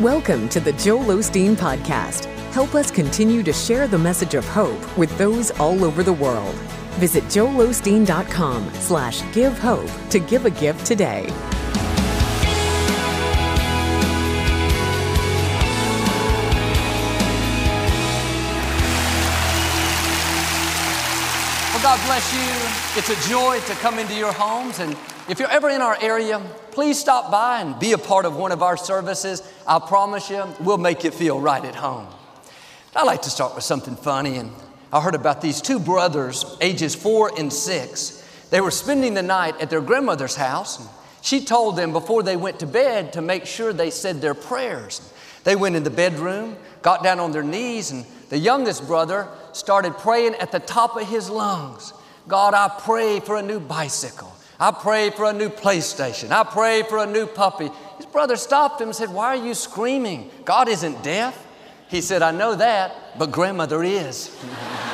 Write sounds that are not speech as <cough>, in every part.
Welcome to the Joel Osteen Podcast. Help us continue to share the message of hope with those all over the world. Visit joelosteen.com slash give hope to give a gift today. Well, God bless you. It's a joy to come into your homes. And if you're ever in our area, please stop by and be a part of one of our services. I promise you, we'll make you feel right at home. I like to start with something funny. And I heard about these two brothers, ages four and six. They were spending the night at their grandmother's house. And she told them before they went to bed to make sure they said their prayers. They went in the bedroom, got down on their knees, and the youngest brother started praying at the top of his lungs God, I pray for a new bicycle. I pray for a new PlayStation. I pray for a new puppy. His brother stopped him and said, Why are you screaming? God isn't deaf. He said, I know that, but grandmother is.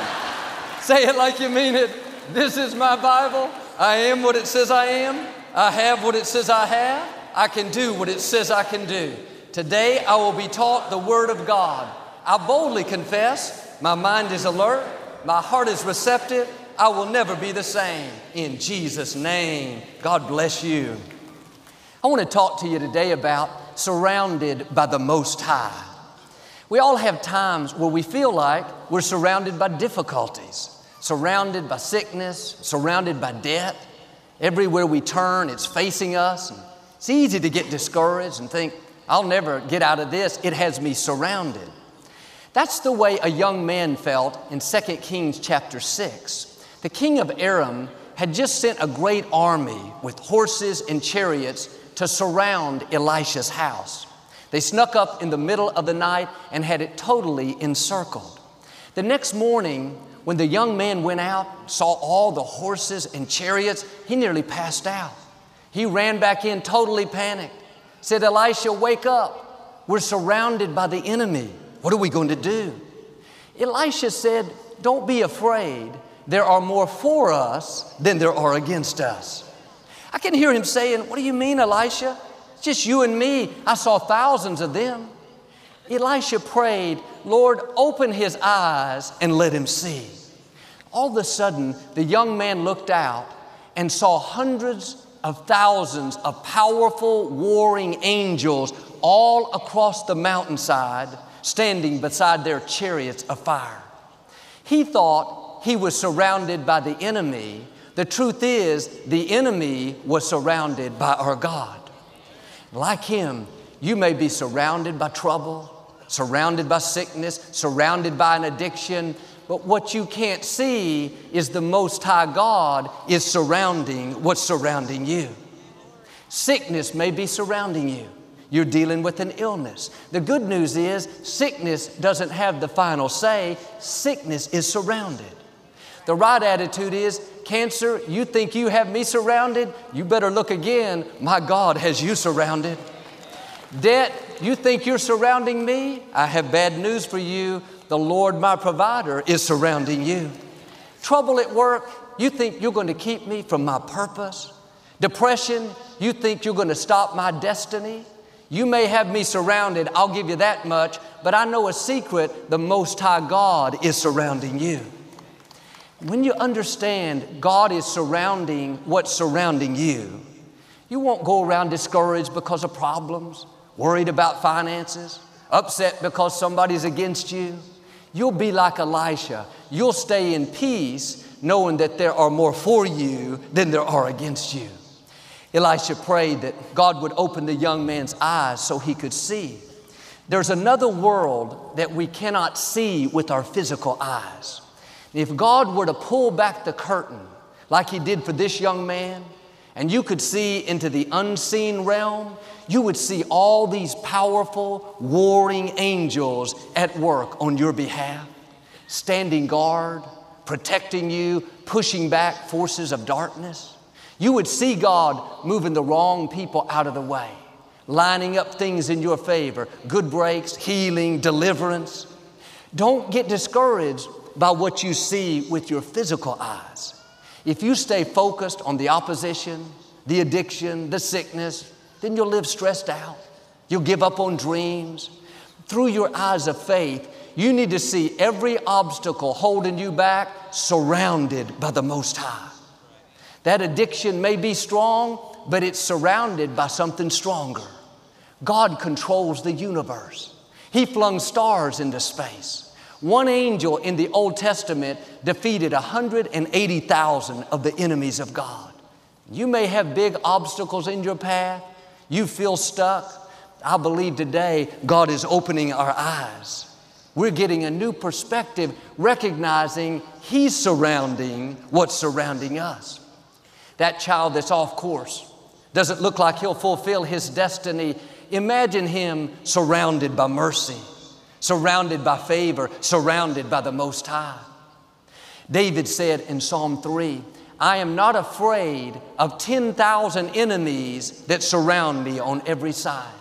<laughs> Say it like you mean it. This is my Bible. I am what it says I am. I have what it says I have. I can do what it says I can do. Today I will be taught the Word of God. I boldly confess my mind is alert, my heart is receptive. I will never be the same. In Jesus' name, God bless you. I want to talk to you today about surrounded by the Most High. We all have times where we feel like we're surrounded by difficulties, surrounded by sickness, surrounded by debt. Everywhere we turn, it's facing us. And It's easy to get discouraged and think, I'll never get out of this. It has me surrounded. That's the way a young man felt in 2 Kings chapter 6. The king of Aram had just sent a great army with horses and chariots to surround Elisha's house. They snuck up in the middle of the night and had it totally encircled. The next morning, when the young man went out, saw all the horses and chariots, he nearly passed out. He ran back in totally panicked, said, Elisha, wake up. We're surrounded by the enemy. What are we going to do? Elisha said, Don't be afraid. There are more for us than there are against us. I can hear him saying, What do you mean, Elisha? It's just you and me. I saw thousands of them. Elisha prayed, Lord, open his eyes and let him see. All of a sudden, the young man looked out and saw hundreds of thousands of powerful warring angels all across the mountainside standing beside their chariots of fire. He thought he was surrounded by the enemy. The truth is, the enemy was surrounded by our God. Like him, you may be surrounded by trouble, surrounded by sickness, surrounded by an addiction, but what you can't see is the Most High God is surrounding what's surrounding you. Sickness may be surrounding you. You're dealing with an illness. The good news is sickness doesn't have the final say, sickness is surrounded. The right attitude is cancer, you think you have me surrounded? You better look again. My God has you surrounded. Debt, you think you're surrounding me? I have bad news for you. The Lord, my provider, is surrounding you. Trouble at work, you think you're going to keep me from my purpose? Depression, you think you're going to stop my destiny? You may have me surrounded, I'll give you that much, but I know a secret the Most High God is surrounding you. When you understand God is surrounding what's surrounding you, you won't go around discouraged because of problems, worried about finances, upset because somebody's against you. You'll be like Elisha. You'll stay in peace knowing that there are more for you than there are against you. Elisha prayed that God would open the young man's eyes so he could see. There's another world that we cannot see with our physical eyes. If God were to pull back the curtain like He did for this young man, and you could see into the unseen realm, you would see all these powerful, warring angels at work on your behalf, standing guard, protecting you, pushing back forces of darkness. You would see God moving the wrong people out of the way, lining up things in your favor, good breaks, healing, deliverance. Don't get discouraged by what you see with your physical eyes. If you stay focused on the opposition, the addiction, the sickness, then you'll live stressed out. You'll give up on dreams. Through your eyes of faith, you need to see every obstacle holding you back surrounded by the Most High. That addiction may be strong, but it's surrounded by something stronger. God controls the universe. He flung stars into space. One angel in the Old Testament defeated 180,000 of the enemies of God. You may have big obstacles in your path. You feel stuck. I believe today God is opening our eyes. We're getting a new perspective, recognizing He's surrounding what's surrounding us. That child that's off course doesn't look like he'll fulfill his destiny. Imagine him surrounded by mercy, surrounded by favor, surrounded by the Most High. David said in Psalm 3, I am not afraid of 10,000 enemies that surround me on every side.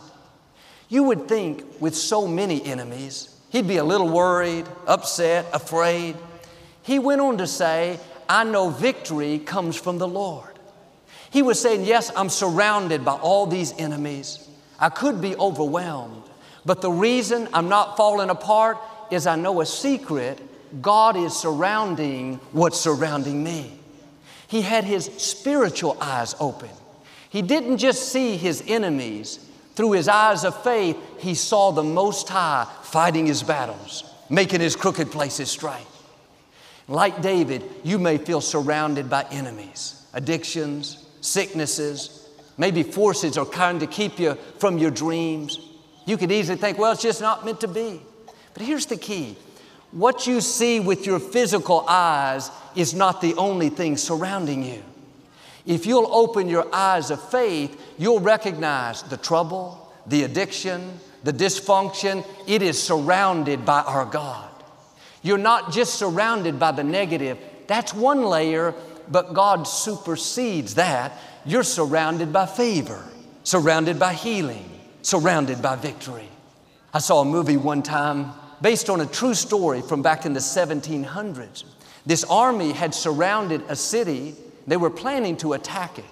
You would think with so many enemies, he'd be a little worried, upset, afraid. He went on to say, I know victory comes from the Lord. He was saying, Yes, I'm surrounded by all these enemies. I could be overwhelmed, but the reason I'm not falling apart is I know a secret God is surrounding what's surrounding me. He had his spiritual eyes open. He didn't just see his enemies. Through his eyes of faith, he saw the Most High fighting his battles, making his crooked places straight. Like David, you may feel surrounded by enemies, addictions, sicknesses, maybe forces are trying to keep you from your dreams. You could easily think, well, it's just not meant to be. But here's the key what you see with your physical eyes is not the only thing surrounding you. If you'll open your eyes of faith, you'll recognize the trouble, the addiction, the dysfunction. It is surrounded by our God. You're not just surrounded by the negative, that's one layer, but God supersedes that. You're surrounded by favor, surrounded by healing, surrounded by victory. I saw a movie one time based on a true story from back in the 1700s. This army had surrounded a city, they were planning to attack it.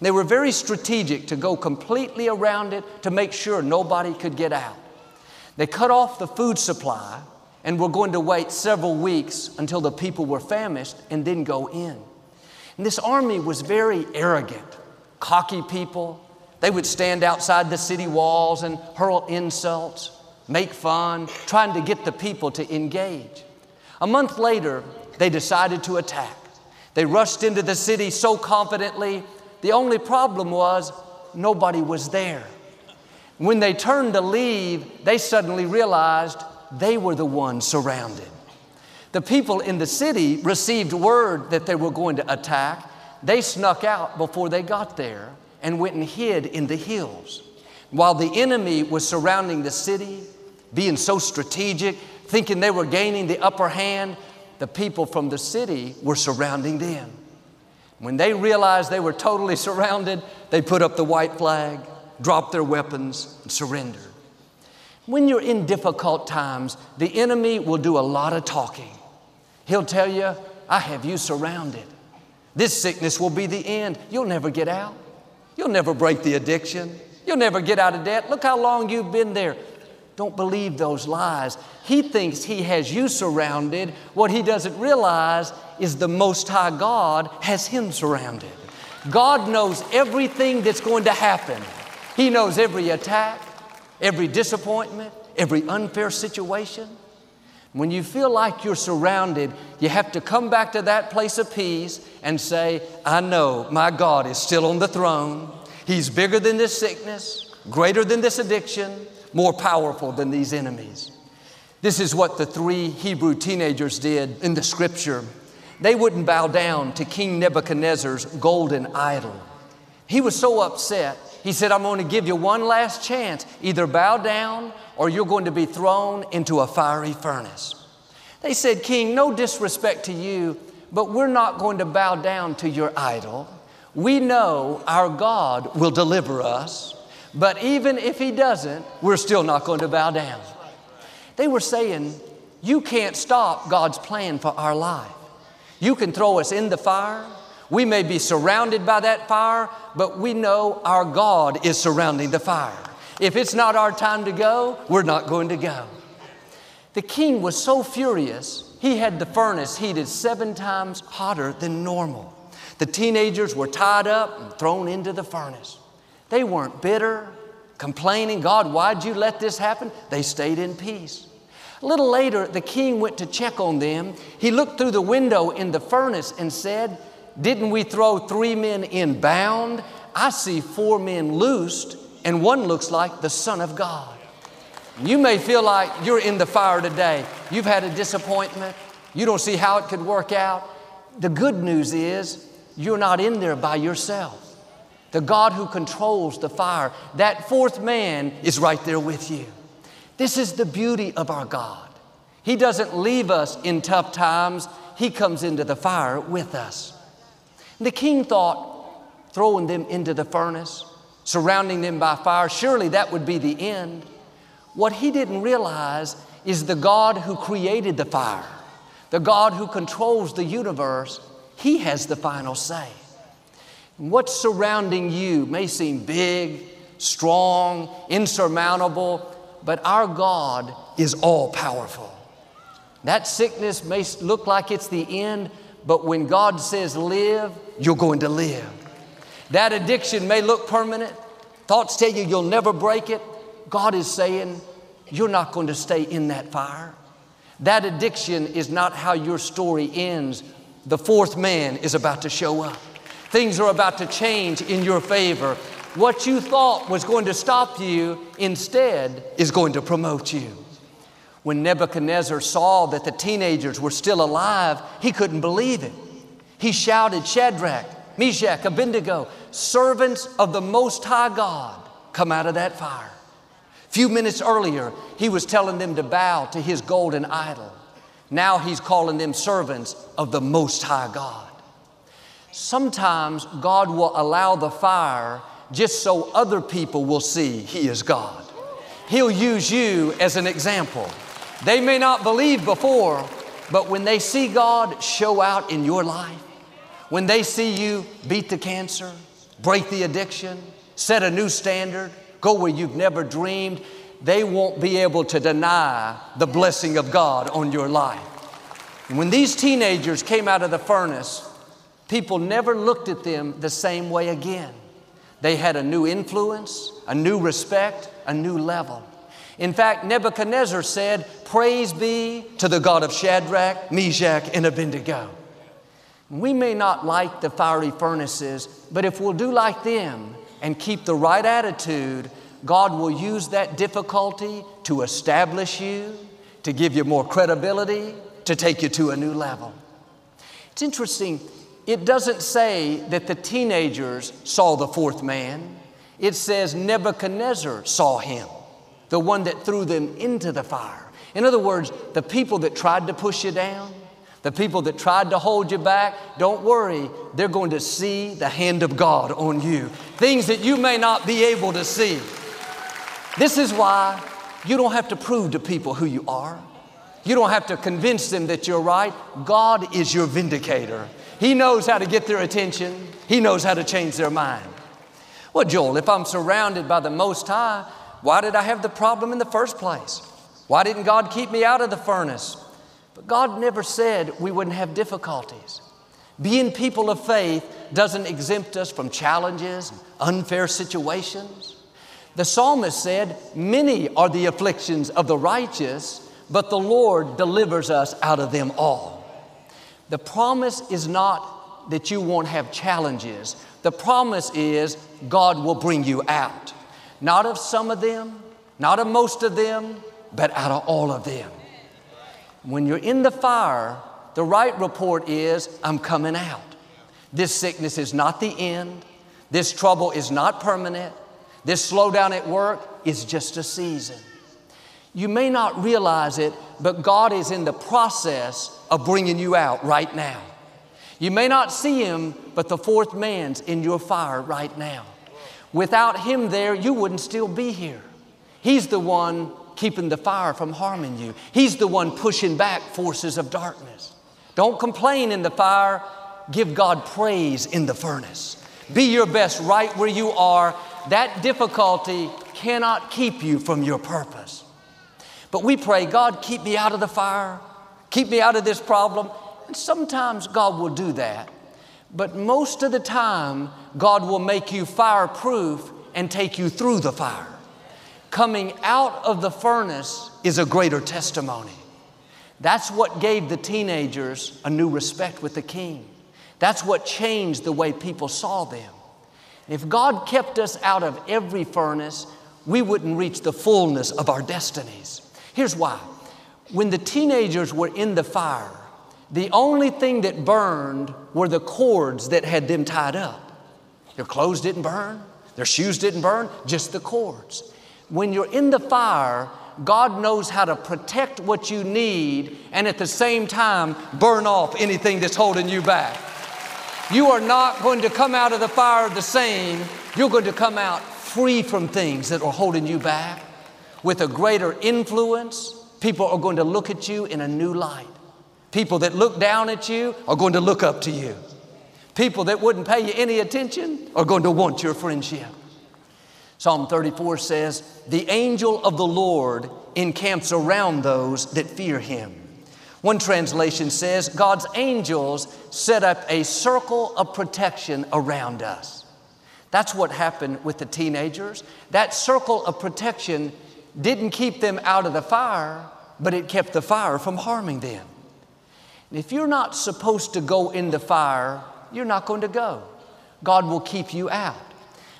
They were very strategic to go completely around it to make sure nobody could get out. They cut off the food supply and were going to wait several weeks until the people were famished and then go in. And this army was very arrogant, cocky people. They would stand outside the city walls and hurl insults, make fun, trying to get the people to engage. A month later, they decided to attack. They rushed into the city so confidently. The only problem was nobody was there. When they turned to leave, they suddenly realized they were the ones surrounded. The people in the city received word that they were going to attack. They snuck out before they got there and went and hid in the hills. While the enemy was surrounding the city, being so strategic, thinking they were gaining the upper hand, the people from the city were surrounding them. When they realized they were totally <laughs> surrounded, they put up the white flag, dropped their weapons, and surrendered. When you're in difficult times, the enemy will do a lot of talking. He'll tell you, I have you surrounded. This sickness will be the end. You'll never get out. You'll never break the addiction. You'll never get out of debt. Look how long you've been there. Don't believe those lies. He thinks he has you surrounded. What he doesn't realize is the Most High God has him surrounded. God knows everything that's going to happen. He knows every attack every disappointment, every unfair situation. When you feel like you're surrounded, you have to come back to that place of peace and say, I know my God is still on the throne. He's bigger than this sickness, greater than this addiction, more powerful than these enemies. This is what the three Hebrew teenagers did in the scripture. They wouldn't bow down to King Nebuchadnezzar's golden idol. He was so upset he said, I'm going to give you one last chance. Either bow down or you're going to be thrown into a fiery furnace. They said, King, no disrespect to you, but we're not going to bow down to your idol. We know our God will deliver us, but even if He doesn't, we're still not going to bow down. They were saying, You can't stop God's plan for our life. You can throw us in the fire, we may be surrounded by that fire, but we know our God is surrounding the fire. If it's not our time to go, we're not going to go. The king was so furious, he had the furnace heated seven times hotter than normal. The teenagers were tied up and thrown into the furnace. They weren't bitter, complaining, God, why'd you let this happen? They stayed in peace. A little later, the king went to check on them. He looked through the window in the furnace and said, Didn't we throw three men in bound? I see four men loosed, and one looks like the Son of God. You may feel like you're in the fire today. You've had a disappointment. You don't see how it could work out. The good news is you're not in there by yourself. The God who controls the fire, that fourth man is right there with you. This is the beauty of our God. He doesn't leave us in tough times, He comes into the fire with us. The king thought throwing them into the furnace, surrounding them by fire, surely that would be the end. What he didn't realize is the God who created the fire, the God who controls the universe, He has the final say. What's surrounding you may seem big, strong, insurmountable, but our God is all powerful. That sickness may look like it's the end, but when God says live, you're going to live. That addiction may look permanent. Thoughts tell you you'll never break it. God is saying, you're not going to stay in that fire. That addiction is not how your story ends. The fourth man is about to show up. Things are about to change in your favor. What you thought was going to stop you instead is going to promote you. When Nebuchadnezzar saw that the teenagers were still alive, he couldn't believe it. He shouted, Shadrach, Meshach, Abednego, servants of the Most High God, come out of that fire. Few minutes earlier, he was telling them to bow to his golden idol. Now he's calling them servants of the Most High God. Sometimes God will allow the fire just so other people will see He is God. He'll use you as an example. They may not believe before, but when they see God show out in your life, when they see you beat the cancer, break the addiction, set a new standard, go where you've never dreamed, they won't be able to deny the blessing of God on your life. When these teenagers came out of the furnace, people never looked at them the same way again. They had a new influence, a new respect, a new level. In fact, Nebuchadnezzar said, Praise be to the God of Shadrach, Meshach, and Abednego. We may not like the fiery furnaces, but if we'll do like them and keep the right attitude, God will use that difficulty to establish you, to give you more credibility, to take you to a new level. It's interesting, it doesn't say that the teenagers saw the fourth man. It says Nebuchadnezzar saw him, the one that threw them into the fire. In other words, the people that tried to push you down, the people that tried to hold you back, don't worry, they're going to see the hand of God on you. Things that you may not be able to see. This is why you don't have to prove to people who you are. You don't have to convince them that you're right. God is your vindicator. He knows how to get their attention, He knows how to change their mind. Well, Joel, if I'm surrounded by the Most High, why did I have the problem in the first place? Why didn't God keep me out of the furnace? But God never said we wouldn't have difficulties. Being people of faith doesn't exempt us from challenges, and unfair situations. The psalmist said, Many are the afflictions of the righteous, but the Lord delivers us out of them all. The promise is not that you won't have challenges. The promise is God will bring you out. Not of some of them, not of most of them, but out of all of them. When you're in the fire, the right report is, I'm coming out. This sickness is not the end. This trouble is not permanent. This slowdown at work is just a season. You may not realize it, but God is in the process of bringing you out right now. You may not see Him, but the fourth man's in your fire right now. Without Him there, you wouldn't still be here. He's the one keeping the fire from harming you, He's the one pushing back forces of darkness. Don't complain in the fire, give God praise in the furnace. Be your best right where you are that difficulty cannot keep you from your purpose. But we pray, God, keep me out of the fire, keep me out of this problem. And sometimes God will do that. But most of the time, God will make you fireproof and take you through the fire. Coming out of the furnace is a greater testimony. That's what gave the teenagers a new respect with the king. That's what changed the way people saw them. If God kept us out of every furnace, we wouldn't reach the fullness of our destinies. Here's why. When the teenagers were in the fire, the only thing that burned were the cords that had them tied up. Their clothes didn't burn, their shoes didn't burn, just the cords. When you're in the fire, God knows how to protect what you need and at the same time burn off anything that's holding you back. You are not going to come out of the fire the same. You're going to come out free from things that are holding you back with a greater influence. People are going to look at you in a new light. People that look down at you are going to look up to you. People that wouldn't pay you any attention are going to want your friendship. Psalm 34 says, The angel of the Lord encamps around those that fear him. One translation says, God's angels set up a circle of protection around us. That's what happened with the teenagers. That circle of protection didn't keep them out of the fire, but it kept the fire from harming them. If you're not supposed to go in the fire, you're not going to go. God will keep you out.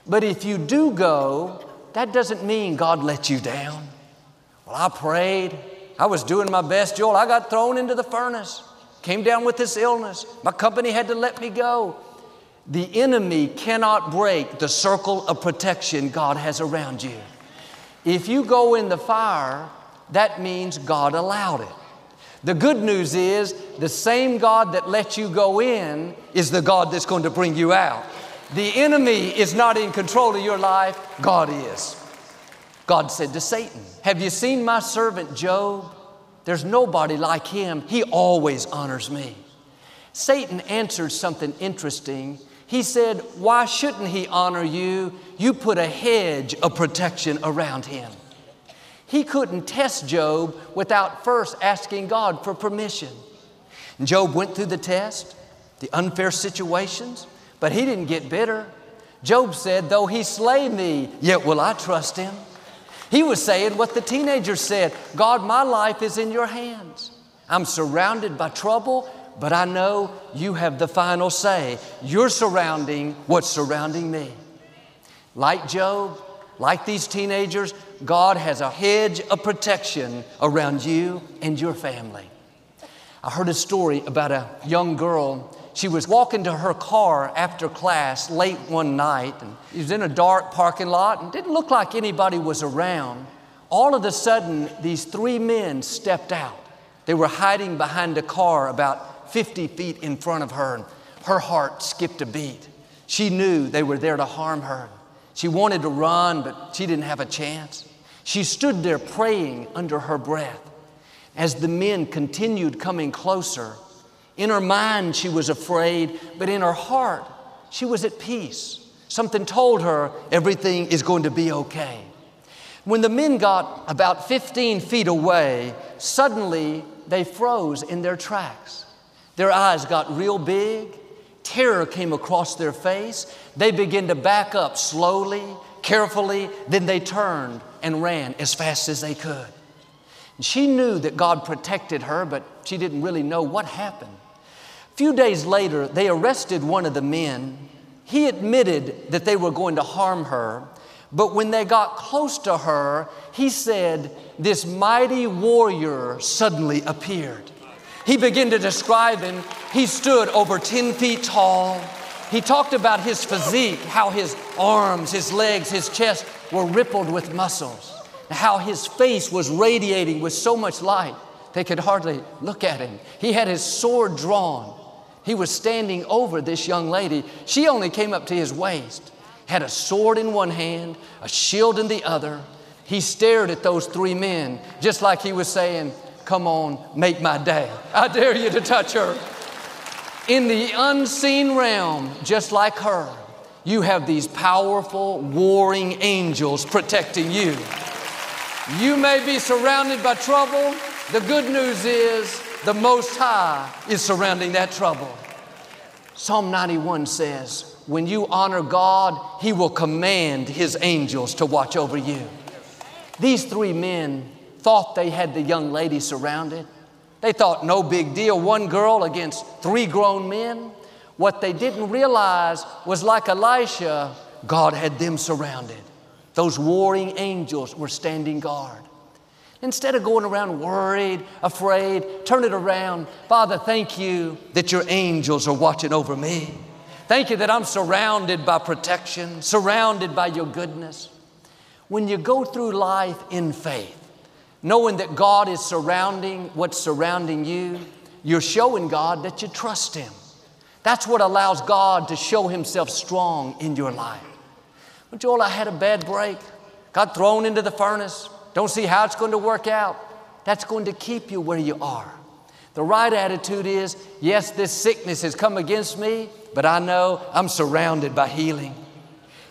But if you do go, that doesn't mean God let you down. Well, I prayed. I was doing my best, Joel. I got thrown into the furnace, came down with this illness. My company had to let me go. The enemy cannot break the circle of protection God has around you. If you go in the fire, that means God allowed it. The good news is the same God that let you go in is the God that's going to bring you out. The enemy is not in control of your life, God is. God said to Satan, Have you seen my servant Job? There's nobody like him. He always honors me. Satan answered something interesting. He said, Why shouldn't he honor you? You put a hedge of protection around him. He couldn't test Job without first asking God for permission. And Job went through the test, the unfair situations, but he didn't get bitter. Job said, Though he slay me, yet will I trust him. He was saying what the teenager said God, my life is in your hands. I'm surrounded by trouble, but I know you have the final say. You're surrounding what's surrounding me. Like Job, like these teenagers, God has a hedge of protection around you and your family. I heard a story about a young girl she was walking to her car after class late one night, and she was in a dark parking lot and didn't look like anybody was around. All of a sudden, these three men stepped out. They were hiding behind a car about 50 feet in front of her, and her heart skipped a beat. She knew they were there to harm her. She wanted to run, but she didn't have a chance. She stood there praying under her breath. As the men continued coming closer, in her mind, she was afraid, but in her heart, she was at peace. Something told her everything is going to be okay. When the men got about 15 feet away, suddenly they froze in their tracks. Their eyes got real big. Terror came across their face. They began to back up slowly, carefully. Then they turned and ran as fast as they could. She knew that God protected her, but she didn't really know what happened A few days later, they arrested one of the men. He admitted that they were going to harm her, but when they got close to her, he said, This mighty warrior suddenly appeared. He began to describe him. He stood over 10 feet tall. He talked about his physique, how his arms, his legs, his chest were rippled with muscles, how his face was radiating with so much light they could hardly look at him. He had his sword drawn. He was standing over this young lady. She only came up to his waist, had a sword in one hand, a shield in the other. He stared at those three men just like he was saying, Come on, make my day. I dare you to touch her. In the unseen realm, just like her, you have these powerful, warring angels protecting you. You may be surrounded by trouble. The good news is the Most High is surrounding that trouble. Psalm 91 says, When you honor God, He will command His angels to watch over you. These three men thought they had the young lady surrounded. They thought no big deal, one girl against three grown men. What they didn't realize was like Elisha, God had them surrounded. Those warring angels were standing guard. Instead of going around worried, afraid, turn it around. Father, thank you that your angels are watching over me. Thank you that I'm surrounded by protection, surrounded by your goodness. When you go through life in faith, knowing that God is surrounding what's surrounding you, you're showing God that you trust Him. That's what allows God to show Himself strong in your life. But Joel, I had a bad break, got thrown into the furnace, don't see how it's going to work out. That's going to keep you where you are. The right attitude is yes, this sickness has come against me, but I know I'm surrounded by healing.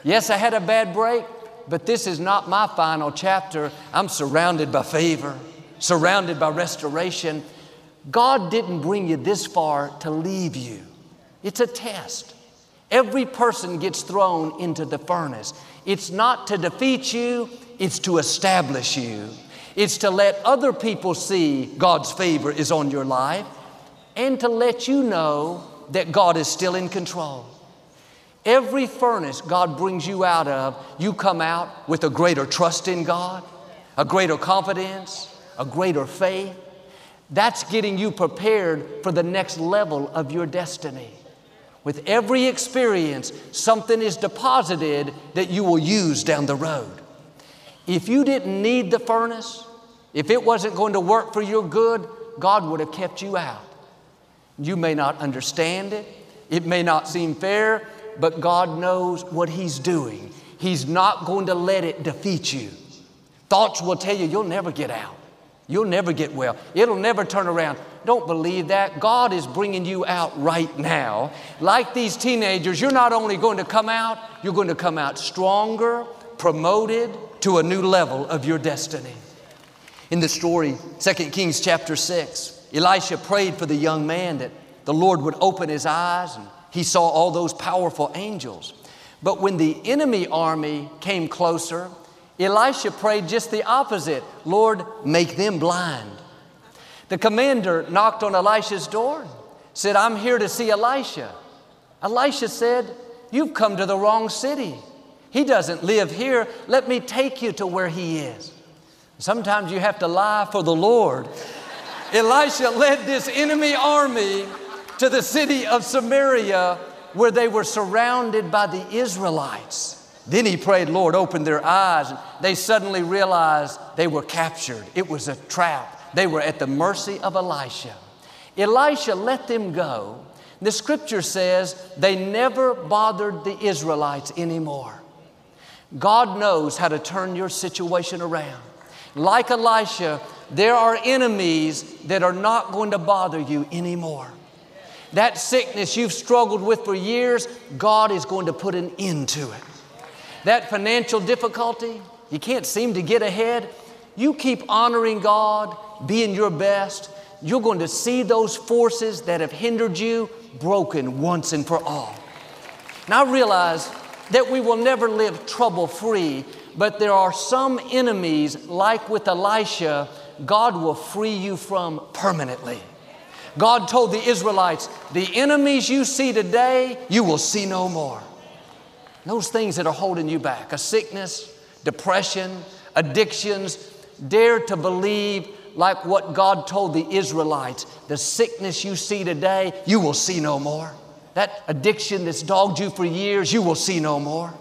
Yes, I had a bad break, but this is not my final chapter. I'm surrounded by favor, surrounded by restoration. God didn't bring you this far to leave you, it's a test. Every person gets thrown into the furnace. It's not to defeat you, it's to establish you. It's to let other people see God's favor is on your life and to let you know that God is still in control. Every furnace God brings you out of, you come out with a greater trust in God, a greater confidence, a greater faith. That's getting you prepared for the next level of your destiny. With every experience, something is deposited that you will use down the road. If you didn't need the furnace, if it wasn't going to work for your good, God would have kept you out. You may not understand it, it may not seem fair, but God knows what He's doing. He's not going to let it defeat you. Thoughts will tell you you'll never get out. You'll never get well. It'll never turn around. Don't believe that. God is bringing you out right now. Like these teenagers, you're not only going to come out, you're going to come out stronger, promoted to a new level of your destiny. In the story, 2 Kings chapter 6, Elisha prayed for the young man that the Lord would open his eyes and he saw all those powerful angels. But when the enemy army came closer, Elisha prayed just the opposite Lord, make them blind. The commander knocked on Elisha's door, said, I'm here to see Elisha. Elisha said, You've come to the wrong city. He doesn't live here. Let me take you to where he is. Sometimes you have to lie for the Lord. <laughs> Elisha led this enemy army to the city of Samaria where they were surrounded by the Israelites. Then he prayed, Lord, open their eyes. And they suddenly realized they were captured. It was a trap. They were at the mercy of Elisha. Elisha let them go. The scripture says they never bothered the Israelites anymore. God knows how to turn your situation around. Like Elisha, there are enemies that are not going to bother you anymore. That sickness you've struggled with for years, God is going to put an end to it that financial difficulty, you can't seem to get ahead, you keep honoring God, being your best, you're going to see those forces that have hindered you broken once and for all. Now realize that we will never live trouble free, but there are some enemies, like with Elisha, God will free you from permanently. God told the Israelites, The enemies you see today, you will see no more. Those things that are holding you back, a sickness, depression, addictions, dare to believe like what God told the Israelites the sickness you see today, you will see no more. That addiction that's dogged you for years, you will see no more.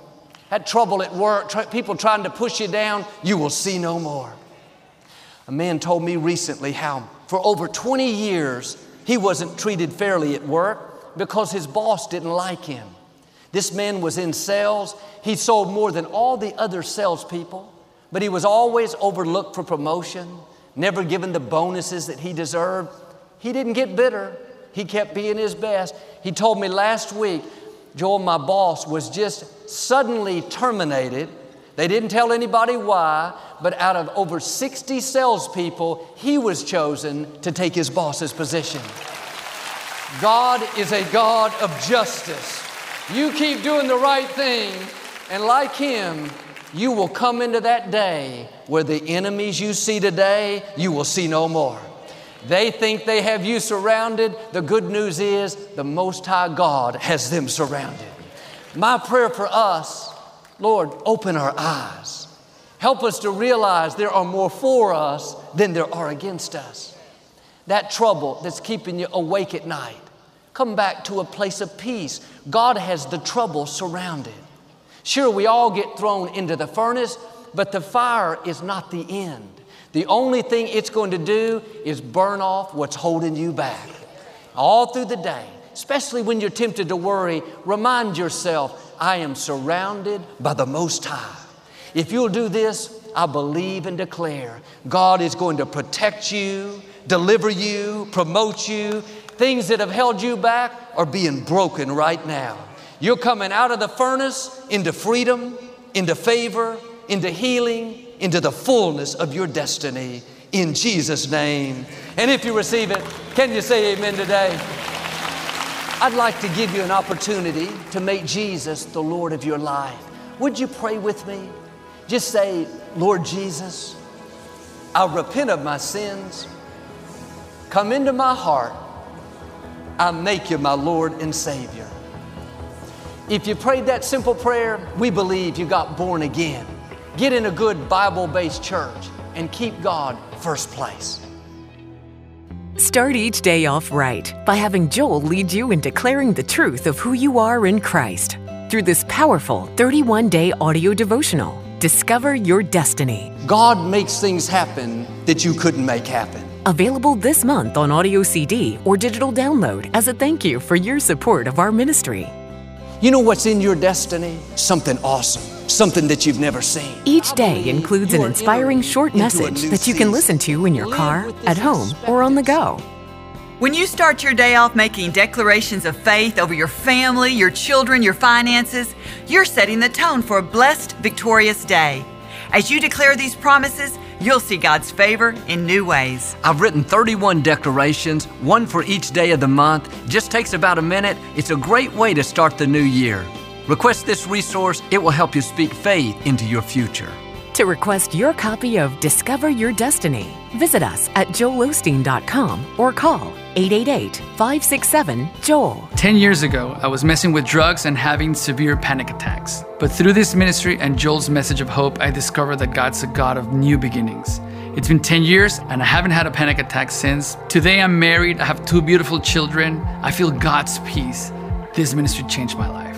That trouble at work, tr- people trying to push you down, you will see no more. A man told me recently how for over 20 years he wasn't treated fairly at work because his boss didn't like him. This man was in sales. He sold more than all the other salespeople, but he was always overlooked for promotion, never given the bonuses that he deserved. He didn't get bitter. He kept being his best. He told me last week Joel, my boss, was just suddenly terminated. They didn't tell anybody why, but out of over 60 salespeople, he was chosen to take his boss's position. God is a God of justice. You keep doing the right thing, and like him, you will come into that day where the enemies you see today, you will see no more. They think they have you surrounded. The good news is the Most High God has them surrounded. My prayer for us, Lord, open our eyes. Help us to realize there are more for us than there are against us. That trouble that's keeping you awake at night, come back to a place of peace. God has the trouble surrounded. Sure, we all get thrown into the furnace, but the fire is not the end. The only thing it's going to do is burn off what's holding you back. All through the day, especially when you're tempted to worry, remind yourself, I am surrounded by the Most High. If you'll do this, I believe and declare God is going to protect you, deliver you, promote you. Things that have held you back are being broken right now. You're coming out of the furnace into freedom, into favor, into healing, into the fullness of your destiny in Jesus' name. And if you receive it, can you say amen today? I'd like to give you an opportunity to make Jesus the Lord of your life. Would you pray with me? Just say, Lord Jesus, I repent of my sins. Come into my heart. I make you my Lord and Savior. If you prayed that simple prayer, we believe you got born again. Get in a good Bible based church and keep God first place. Start each day off right by having Joel lead you in declaring the truth of who you are in Christ. Through this powerful 31 day audio devotional, discover your destiny. God makes things happen that you couldn't make happen. Available this month on audio CD or digital download as a thank you for your support of our ministry. You know what's in your destiny? Something awesome, something that you've never seen. Each day includes an inspiring short message that you can listen to in your car, at home, or on the go. When you start your day off making declarations of faith over your family, your children, your finances, you're setting the tone for a blessed, victorious day. As you declare these promises, you'll see God's favor in new ways. I've written 31 declarations, one for each day of the month. Just takes about a minute. It's a great way to start the new year. Request this resource, it will help you speak faith into your future. To request your copy of Discover Your Destiny, visit us at joelosteen.com or call 888 567 Joel. 10 years ago, I was messing with drugs and having severe panic attacks. But through this ministry and Joel's message of hope, I discovered that God's a God of new beginnings. It's been 10 years and I haven't had a panic attack since. Today I'm married, I have two beautiful children. I feel God's peace. This ministry changed my life.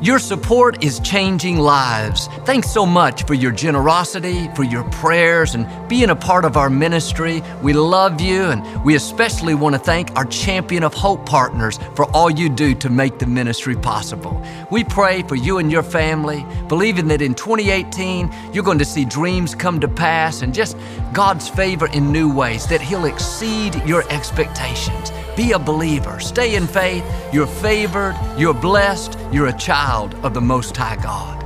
Your support is changing lives. Thanks so much for your generosity, for your prayers, and being a part of our ministry. We love you, and we especially want to thank our Champion of Hope partners for all you do to make the ministry possible. We pray for you and your family, believing that in 2018, you're going to see dreams come to pass and just God's favor in new ways, that He'll exceed your expectations. Be a believer. Stay in faith. You're favored. You're blessed. You're a child of the Most High God.